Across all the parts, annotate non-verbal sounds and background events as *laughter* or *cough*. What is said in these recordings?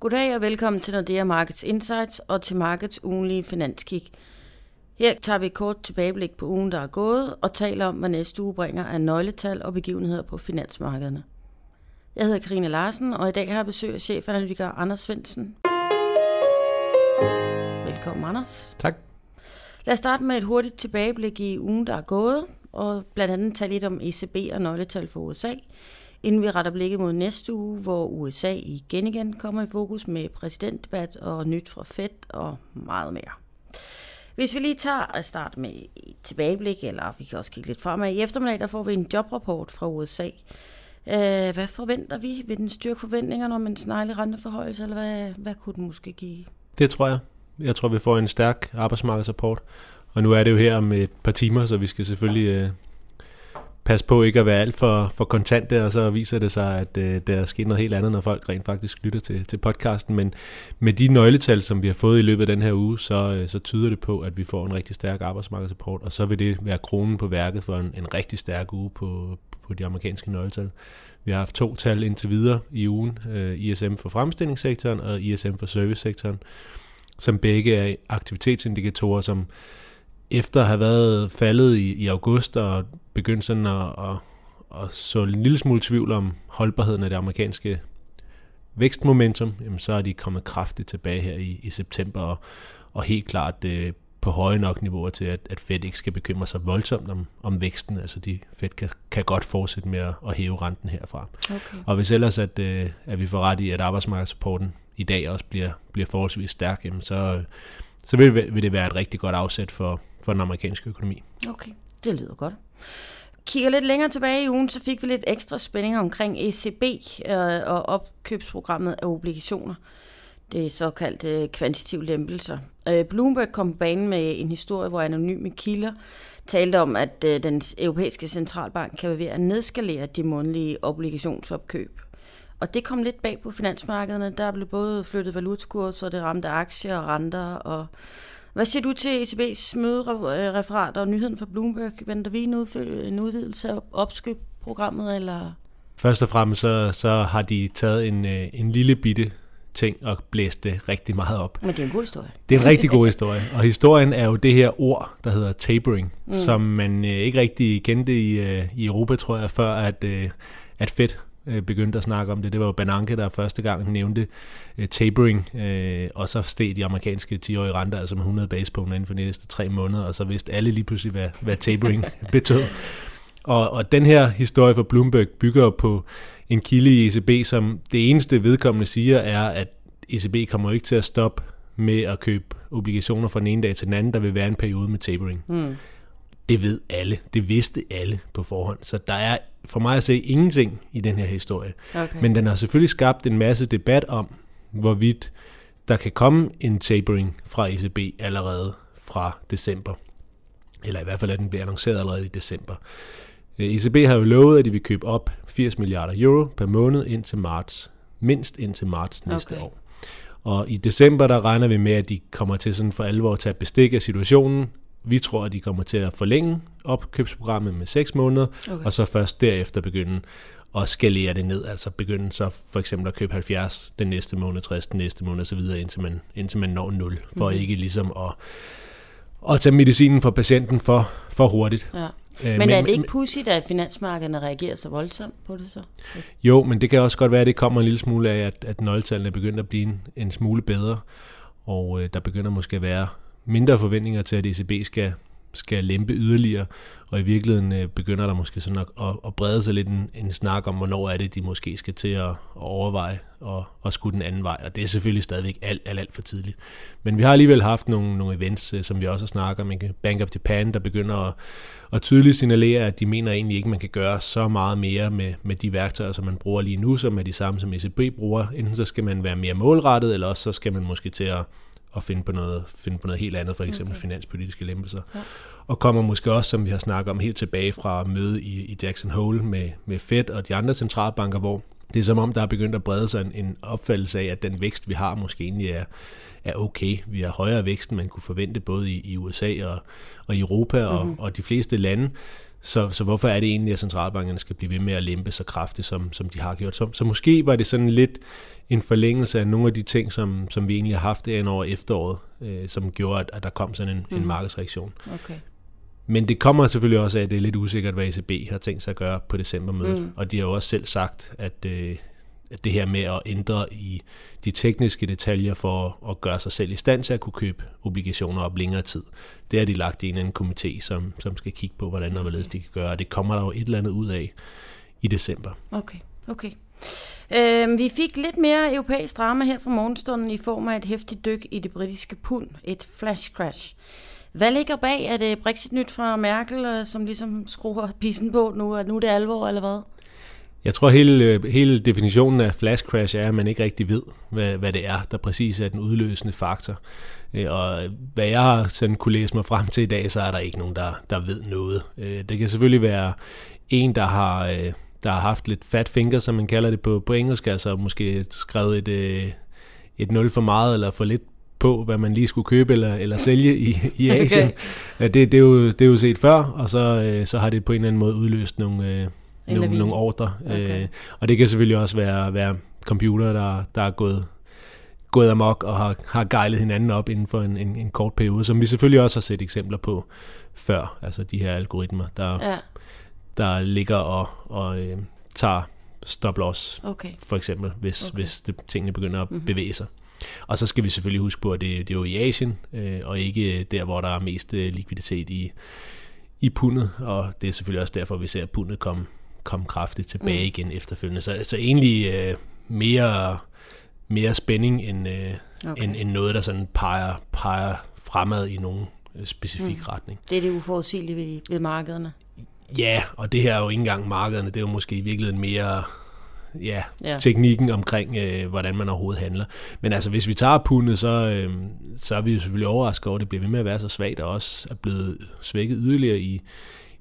Goddag og velkommen til Nordea Markets Insights og til Markets ugenlige finanskig. Her tager vi et kort tilbageblik på ugen, der er gået, og taler om, hvad næste uge bringer af nøgletal og begivenheder på finansmarkederne. Jeg hedder Karine Larsen, og i dag har jeg besøg af chefanalytiker Anders Svendsen. Velkommen, Anders. Tak. Lad os starte med et hurtigt tilbageblik i ugen, der er gået, og blandt andet tale lidt om ECB og nøgletal for USA, inden vi retter blikket mod næste uge, hvor USA igen igen kommer i fokus med præsidentdebat og nyt fra Fed og meget mere. Hvis vi lige tager at starte med et tilbageblik, eller vi kan også kigge lidt fremad, i eftermiddag der får vi en jobrapport fra USA. Øh, hvad forventer vi? Vil den styrke forventningerne om en snarlig renteforhøjelse, eller hvad, hvad kunne den måske give? Det tror jeg. Jeg tror, vi får en stærk arbejdsmarkedsrapport. Og nu er det jo her om et par timer, så vi skal selvfølgelig øh, passe på ikke at være alt for, for kontante, og så viser det sig, at øh, der er sket noget helt andet, når folk rent faktisk lytter til, til podcasten. Men med de nøgletal, som vi har fået i løbet af den her uge, så, øh, så tyder det på, at vi får en rigtig stærk arbejdsmarkedsrapport, og så vil det være kronen på værket for en, en rigtig stærk uge på, på de amerikanske nøgletal. Vi har haft to tal indtil videre i ugen, øh, ISM for fremstillingssektoren og ISM for servicesektoren, som begge er aktivitetsindikatorer, som efter at have været faldet i, i august og begyndt sådan at, at, at så en lille smule tvivl om holdbarheden af det amerikanske vækstmomentum, jamen så er de kommet kraftigt tilbage her i, i september, og, og helt klart øh, på høje nok niveauer til, at, at Fed ikke skal bekymre sig voldsomt om, om væksten. Altså de, Fed kan, kan godt fortsætte med at, at hæve renten herfra. Okay. Og hvis ellers, at, øh, at vi får ret i, at arbejdsmarkedsrapporten i dag også bliver, bliver forholdsvis stærk, jamen så, så vil, vil det være et rigtig godt afsæt for, for den amerikanske økonomi. Okay, det lyder godt. Kigger lidt længere tilbage i ugen, så fik vi lidt ekstra spænding omkring ECB øh, og opkøbsprogrammet af obligationer. Det er såkaldte øh, kvantitative lempelser. Øh, Bloomberg kom på banen med en historie, hvor anonyme kilder talte om, at øh, den europæiske centralbank kan være ved at nedskalere de månedlige obligationsopkøb. Og det kom lidt bag på finansmarkederne. Der blev både flyttet valutakurser, det ramte aktier og renter. Og hvad siger du til ECB's mødereferat og nyheden fra Bloomberg? Venter vi en, en udvidelse af opskøbprogrammet, eller? Først og fremmest så, så har de taget en, øh, en lille bitte ting og blæst det rigtig meget op. Men det er en god historie. Det er en rigtig god *laughs* historie. Og historien er jo det her ord, der hedder tapering, mm. som man øh, ikke rigtig kendte i, øh, i Europa, tror jeg, før at, øh, at Fed øh, begyndte at snakke om det. Det var jo Bernanke, der første gang nævnte øh, tapering, øh, og så steg de amerikanske 10-årige renter altså med 100 basepunkter inden for de næste tre måneder, og så vidste alle lige pludselig, hvad, hvad tapering *laughs* betød. Og, og den her historie fra Bloomberg bygger på en kilde i ECB, som det eneste vedkommende siger er, at ECB kommer ikke til at stoppe med at købe obligationer fra den ene dag til den anden. Der vil være en periode med tapering. Mm. Det ved alle. Det vidste alle på forhånd. Så der er for mig at se ingenting i den her historie. Okay. Men den har selvfølgelig skabt en masse debat om, hvorvidt der kan komme en tapering fra ECB allerede fra december. Eller i hvert fald, at den bliver annonceret allerede i december. ECB har jo lovet, at de vil købe op 80 milliarder euro per måned indtil marts. Mindst indtil marts næste okay. år. Og i december, der regner vi med, at de kommer til sådan for alvor at tage bestik af situationen, vi tror, at de kommer til at forlænge opkøbsprogrammet med 6 måneder, okay. og så først derefter begynde at skalere det ned, altså begynde så for eksempel at købe 70 den næste måned, 60 den næste måned osv., indtil man, indtil man når 0, for mm-hmm. ikke ligesom at, at tage medicinen fra patienten for, for hurtigt. Ja. Øh, men, er det ikke pudsigt, at finansmarkederne reagerer så voldsomt på det så? Jo, men det kan også godt være, at det kommer en lille smule af, at, at nøgletallene er begyndt at blive en, en smule bedre, og øh, der begynder måske at være mindre forventninger til, at ECB skal, skal lempe yderligere, og i virkeligheden øh, begynder der måske sådan at, at, at brede sig lidt en, en snak om, hvornår er det, de måske skal til at, at overveje og, og skulle den anden vej, og det er selvfølgelig stadigvæk alt, alt, alt for tidligt. Men vi har alligevel haft nogle, nogle events, øh, som vi også har snakket om, Bank of Japan, der begynder at, at tydeligt signalere, at de mener egentlig ikke, man kan gøre så meget mere med, med de værktøjer, som man bruger lige nu, som er de samme, som ECB bruger. Enten så skal man være mere målrettet, eller også så skal man måske til at og finde på noget, finde på noget helt andet, for eksempel okay. finanspolitiske lempelser. Ja. Og kommer måske også, som vi har snakket om, helt tilbage fra møde i, i Jackson Hole med, med Fed og de andre centralbanker, hvor det er som om, der er begyndt at brede sig en, en opfattelse af, at den vækst, vi har, måske egentlig er, er okay. Vi har højere vækst, end man kunne forvente, både i, i USA og, og i Europa og, mm-hmm. og de fleste lande. Så, så hvorfor er det egentlig, at centralbankerne skal blive ved med at lempe så kraftigt, som, som de har gjort? Så, så måske var det sådan lidt en forlængelse af nogle af de ting, som, som vi egentlig har haft derinde over efteråret, øh, som gjorde, at, at der kom sådan en, mm. en markedsreaktion. Okay. Men det kommer selvfølgelig også af, at det er lidt usikkert, hvad ECB har tænkt sig at gøre på decembermødet. Mm. Og de har jo også selv sagt, at, øh, at det her med at ændre i de tekniske detaljer for at gøre sig selv i stand til at kunne købe obligationer op længere tid, det har de lagt i en anden komité, som, som skal kigge på, hvordan og hvorledes de kan gøre. Og det kommer der jo et eller andet ud af i december. Okay, okay. Øh, vi fik lidt mere europæisk drama her fra morgenstunden i form af et hæftigt dyk i det britiske pund, et flash crash. Hvad ligger bag? Er det Brexit-nyt fra Merkel, øh, som ligesom skruer pissen på nu? at nu er det alvor, eller hvad? Jeg tror, hele, øh, hele definitionen af flash crash er, at man ikke rigtig ved, hvad, hvad det er, der præcis er den udløsende faktor. Øh, og hvad jeg har sådan kunne læse mig frem til i dag, så er der ikke nogen, der, der ved noget. Det kan selvfølgelig være en, der har, der har haft lidt fat finger, som man kalder det på, på engelsk, altså måske skrevet et, et nul for meget eller for lidt på, hvad man lige skulle købe eller, eller sælge i, i *laughs* Asien. Okay. Det, det, er jo, det er jo set før, og så, øh, så har det på en eller anden måde udløst nogle, øh, nogle, nogle ordre. Okay. Øh, og det kan selvfølgelig også være, være computer, der, der er gået gået amok og har, har gejlet hinanden op inden for en, en, en kort periode, som vi selvfølgelig også har set eksempler på før, altså de her algoritmer, der, ja. der ligger og, og øh, tager stop loss, okay. for eksempel, hvis, okay. hvis det, tingene begynder at mm-hmm. bevæge sig. Og så skal vi selvfølgelig huske på, at det, det er jo i Asien, øh, og ikke der, hvor der er mest øh, likviditet i, i pundet, og det er selvfølgelig også derfor, vi ser, pundet komme kom kraftigt tilbage mm. igen efterfølgende. Så, så egentlig øh, mere, mere spænding end, øh, okay. end, end noget, der sådan peger, peger fremad i nogen øh, specifik mm. retning. Det er det uforudsigelige ved, ved markederne. Ja, og det her er jo ikke engang markederne, det er jo måske i virkeligheden mere ja, ja. teknikken omkring, øh, hvordan man overhovedet handler. Men altså, hvis vi tager pundet, så, øh, så er vi jo selvfølgelig overrasket over, at det bliver ved med at være så svagt, og også er blevet svækket yderligere i,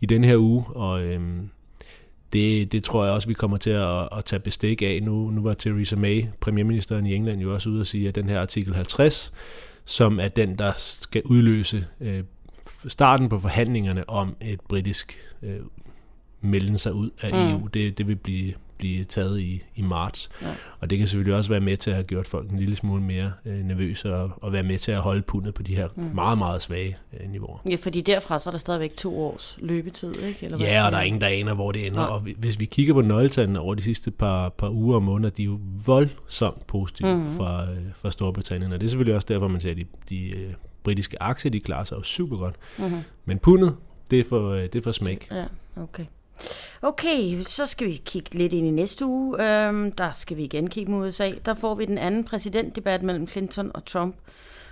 i den her uge. Og øh, det, det tror jeg også, vi kommer til at, at tage bestik af. Nu, nu var Theresa May, premierministeren i England, jo også ude at sige, at den her artikel 50, som er den, der skal udløse øh, starten på forhandlingerne om et britisk øh, melden sig ud af mm. EU, det, det vil blive blive taget i, i marts. Ja. Og det kan selvfølgelig også være med til at have gjort folk en lille smule mere øh, nervøse og, og være med til at holde pundet på de her mm. meget, meget svage øh, niveauer. Ja, fordi derfra så er der stadigvæk to års løbetid, ikke? Eller hvad ja, og der er ingen, der aner, hvor det ender. Ja. Og hvis vi kigger på nøgletallene over de sidste par, par uger og måneder, de er jo voldsomt positive mm-hmm. fra, øh, fra Storbritannien. Og det er selvfølgelig også derfor, man ser, at de, de øh, britiske aktier, de klarer sig jo super godt. Mm-hmm. Men pundet, det er for, øh, det er for smæk. Ja, okay. Okay, så skal vi kigge lidt ind i næste uge. Øhm, der skal vi igen kigge mod USA. Der får vi den anden præsidentdebat mellem Clinton og Trump.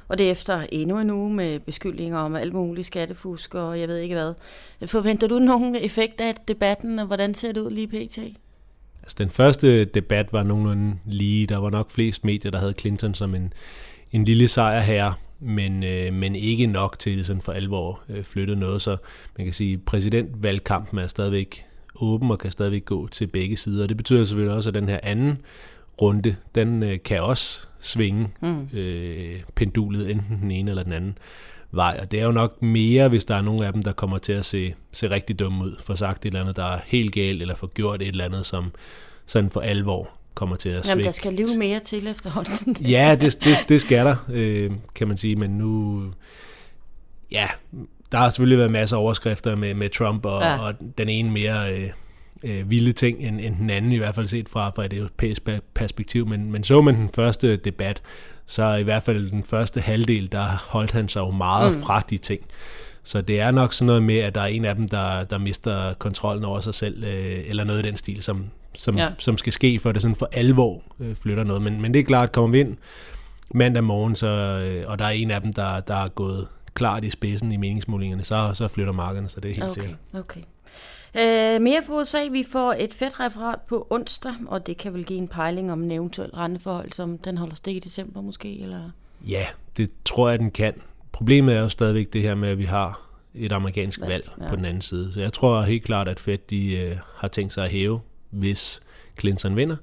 Og det efter endnu en uge med beskyldninger om alt muligt skattefusk og jeg ved ikke hvad. Forventer du nogen effekt af debatten, og hvordan ser det ud lige pt? Altså, den første debat var nogenlunde lige. Der var nok flest medier, der havde Clinton som en, en lille sejr her men, øh, men ikke nok til det sådan for alvor øh, flyttet noget. Så man kan sige, at præsidentvalgkampen er stadigvæk åben og kan stadigvæk gå til begge sider. Det betyder selvfølgelig også, at den her anden runde, den øh, kan også svinge mm. øh, pendulet enten den ene eller den anden vej. Og det er jo nok mere, hvis der er nogle af dem, der kommer til at se, se rigtig dumme ud, for sagt et eller andet, der er helt galt, eller for gjort et eller andet, som sådan for alvor kommer til at svække. Jamen, der skal leve mere til efterhånden. ja, det, det, det skal der, øh, kan man sige, men nu... Ja, der har selvfølgelig været masser af overskrifter med, med Trump, og, ja. og den ene mere øh, øh, vilde ting end, end den anden, i hvert fald set fra, fra et europæisk perspektiv. Men, men så man den første debat, så i hvert fald den første halvdel, der holdt han sig jo meget mm. fra de ting. Så det er nok sådan noget med, at der er en af dem, der, der mister kontrollen over sig selv, øh, eller noget i den stil, som, som, ja. som skal ske, for det sådan for alvor øh, flytter noget. Men, men det er klart, kommer vi ind mandag morgen, så, øh, og der er en af dem, der, der er gået klart i spidsen i meningsmålingerne, så, så flytter markederne, så det er helt okay, sikkert. Okay. Øh, mere for USA, vi får et fedt referat på onsdag, og det kan vel give en pejling om en eventuel renteforhold, som den holder stik i december måske, eller? Ja, det tror jeg, den kan. Problemet er jo stadigvæk det her med, at vi har et amerikansk valg, valg ja. på den anden side. Så jeg tror helt klart, at Fed de, øh, har tænkt sig at hæve, hvis Clinton vinder.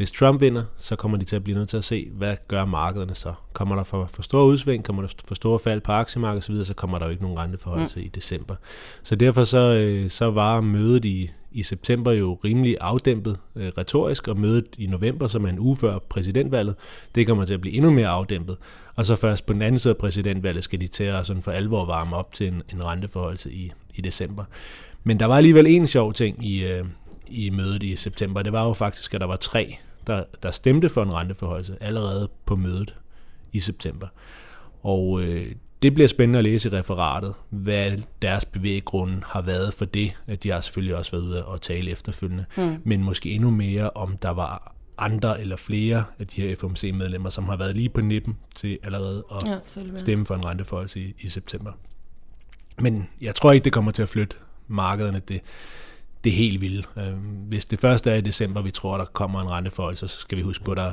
Hvis Trump vinder, så kommer de til at blive nødt til at se, hvad gør markederne så? Kommer der for, for store udsving, kommer der for store fald på aktiemarkedet osv., så kommer der jo ikke nogen renteforhold mm. i december. Så derfor så, øh, så var mødet i, i september jo rimelig afdæmpet øh, retorisk, og mødet i november, som er en uge før præsidentvalget, det kommer til at blive endnu mere afdæmpet. Og så først på den anden side af præsidentvalget skal de til at sådan for alvor varme op til en, en renteforhold i, i december. Men der var alligevel en sjov ting i, øh, i mødet i september. Det var jo faktisk, at der var tre, der, der stemte for en renteforholdelse allerede på mødet i september. Og øh, det bliver spændende at læse i referatet, hvad deres bevæggrunde har været for det. At de har selvfølgelig også været ude og tale efterfølgende, mm. men måske endnu mere, om der var andre eller flere af de her FOMC-medlemmer, som har været lige på nippen til allerede at ja, stemme for en renteforholdelse i, i september. Men jeg tror ikke, det kommer til at flytte markederne det, det helt vilde. Øh, hvis det første er i december, vi tror, der kommer en renteforholdelse, så skal vi huske på, at der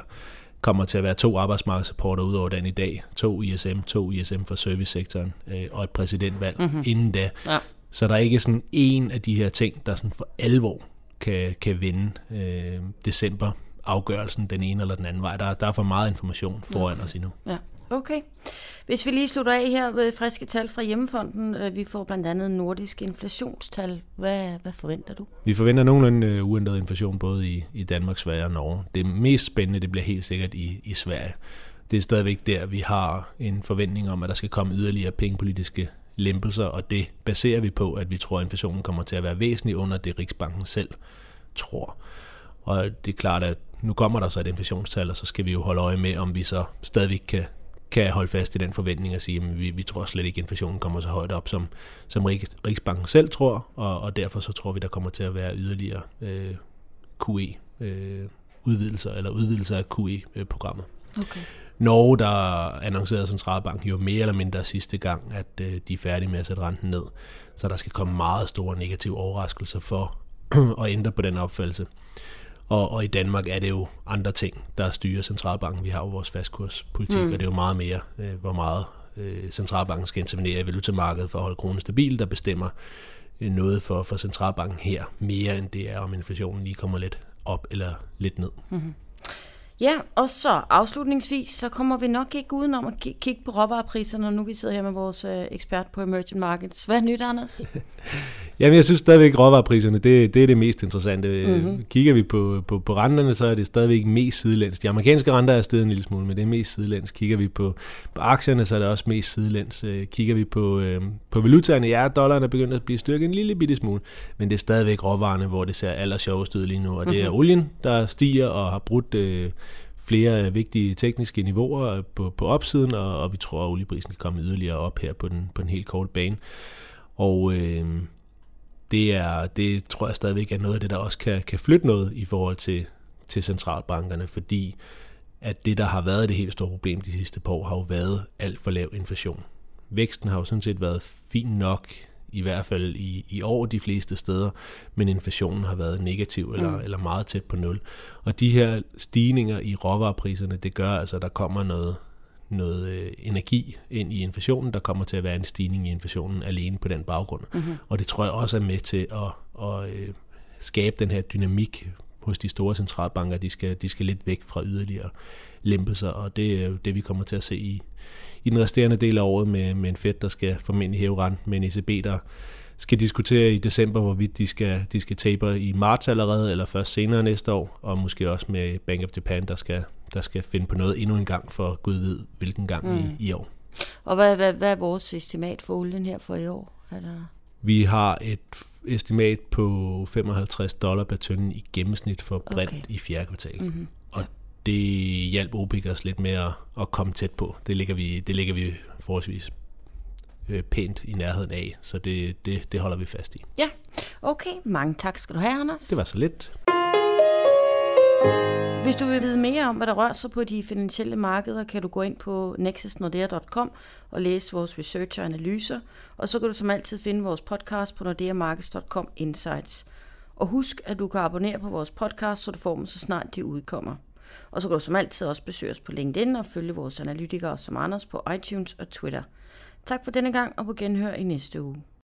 kommer til at være to arbejdsmarkedsrapporter ud over den i dag. To ISM, to ISM for servicesektoren øh, og et præsidentvalg mm-hmm. inden da. Ja. Så der er ikke sådan en af de her ting, der sådan for alvor kan, kan vinde øh, december afgørelsen den ene eller den anden vej. Der, der er for meget information foran okay. os endnu. Ja. Okay. Hvis vi lige slutter af her med friske tal fra Hjemmefonden, øh, vi får blandt andet nordisk inflationstal. Hvad, hvad forventer du? Vi forventer nogenlunde øh, uændret inflation både i, i Danmark, Sverige og Norge. Det mest spændende, det bliver helt sikkert i, i Sverige. Det er stadigvæk der, vi har en forventning om, at der skal komme yderligere pengepolitiske lempelser, og det baserer vi på, at vi tror, at inflationen kommer til at være væsentlig under det, Riksbanken selv tror. Og det er klart, at nu kommer der så et inflationstal, og så skal vi jo holde øje med, om vi så stadigvæk kan kan holde fast i den forventning og sige, at vi, vi tror slet ikke, at inflationen kommer så højt op, som, som Riksbanken selv tror, og, og derfor så tror vi, der kommer til at være yderligere øh, QE øh, udvidelser, eller udvidelser af QE-programmet. Okay. Norge, der annoncerede centralbanken jo mere eller mindre sidste gang, at øh, de er færdige med at sætte renten ned. Så der skal komme meget store negative overraskelser for *clears throat* at ændre på den opfattelse. Og, og i Danmark er det jo andre ting, der styrer centralbanken. Vi har jo vores fastkurspolitik, mm. og det er jo meget mere, øh, hvor meget øh, centralbanken skal intervenere i valutamarkedet for at holde kronen stabil, der bestemmer øh, noget for, for centralbanken her, mere end det er, om inflationen lige kommer lidt op eller lidt ned. Mm-hmm. Ja, og så afslutningsvis, så kommer vi nok ikke udenom at kigge på råvarepriserne, når nu vi sidder her med vores øh, ekspert på emerging markets. Hvad er nyt, Anders? *laughs* Jamen, jeg synes stadigvæk, at råvarepriserne, det, det er det mest interessante. Mm-hmm. Kigger vi på, på, på renterne, så er det stadigvæk mest sidelæns. De amerikanske renter er stedet en lille smule, men det er mest sidelæns. Kigger vi på, på aktierne, så er det også mest sidelæns. Øh, kigger vi på, øh, på valutaerne, ja, dollaren er begyndt at blive styrket en lille bitte smule, men det er stadigvæk råvarerne, hvor det ser aller sjovest ud lige nu, og det mm-hmm. er mhm. olien, der stiger og har brudt... Øh, flere vigtige tekniske niveauer på, på opsiden, og, og vi tror, at olieprisen kan komme yderligere op her på den, på den helt korte bane. Og øh, det, er, det tror jeg stadigvæk er noget af det, der også kan, kan flytte noget i forhold til, til centralbankerne, fordi at det, der har været det helt store problem de sidste par år, har jo været alt for lav inflation. Væksten har jo sådan set været fin nok i hvert fald i, i år de fleste steder, men inflationen har været negativ eller, mm. eller meget tæt på nul. Og de her stigninger i råvarepriserne, det gør altså, at der kommer noget, noget øh, energi ind i inflationen. Der kommer til at være en stigning i inflationen alene på den baggrund. Mm-hmm. Og det tror jeg også er med til at, at øh, skabe den her dynamik hos de store centralbanker. De skal, de skal lidt væk fra yderligere lempelser, og det er jo det, vi kommer til at se i, i den resterende del af året med, med en Fed, der skal formentlig hæve renten, med en ECB, der skal diskutere i december, hvorvidt de skal, de skal taper i marts allerede, eller først senere næste år, og måske også med Bank of Japan, der skal, der skal finde på noget endnu en gang, for Gud ved hvilken gang mm. i, i år. Og hvad, hvad, hvad er vores estimat for olien her for i år? Er der... Vi har et estimat på 55 dollar per tønde i gennemsnit for brint okay. i fjerde kvartal. Mm-hmm. Og det hjalp OPEC os lidt med at, at komme tæt på. Det ligger vi, det ligger vi forholdsvis øh, pænt i nærheden af, så det, det, det holder vi fast i. Ja, okay. Mange tak skal du have, Anders. Det var så lidt. Hvis du vil vide mere om, hvad der rører sig på de finansielle markeder, kan du gå ind på nexusnordea.com og læse vores research og analyser. Og så kan du som altid finde vores podcast på nordeamarkets.com Insights. Og husk, at du kan abonnere på vores podcast, så du får dem så snart de udkommer. Og så kan du som altid også besøge os på LinkedIn og følge vores analytikere som Anders på iTunes og Twitter. Tak for denne gang, og på genhør i næste uge.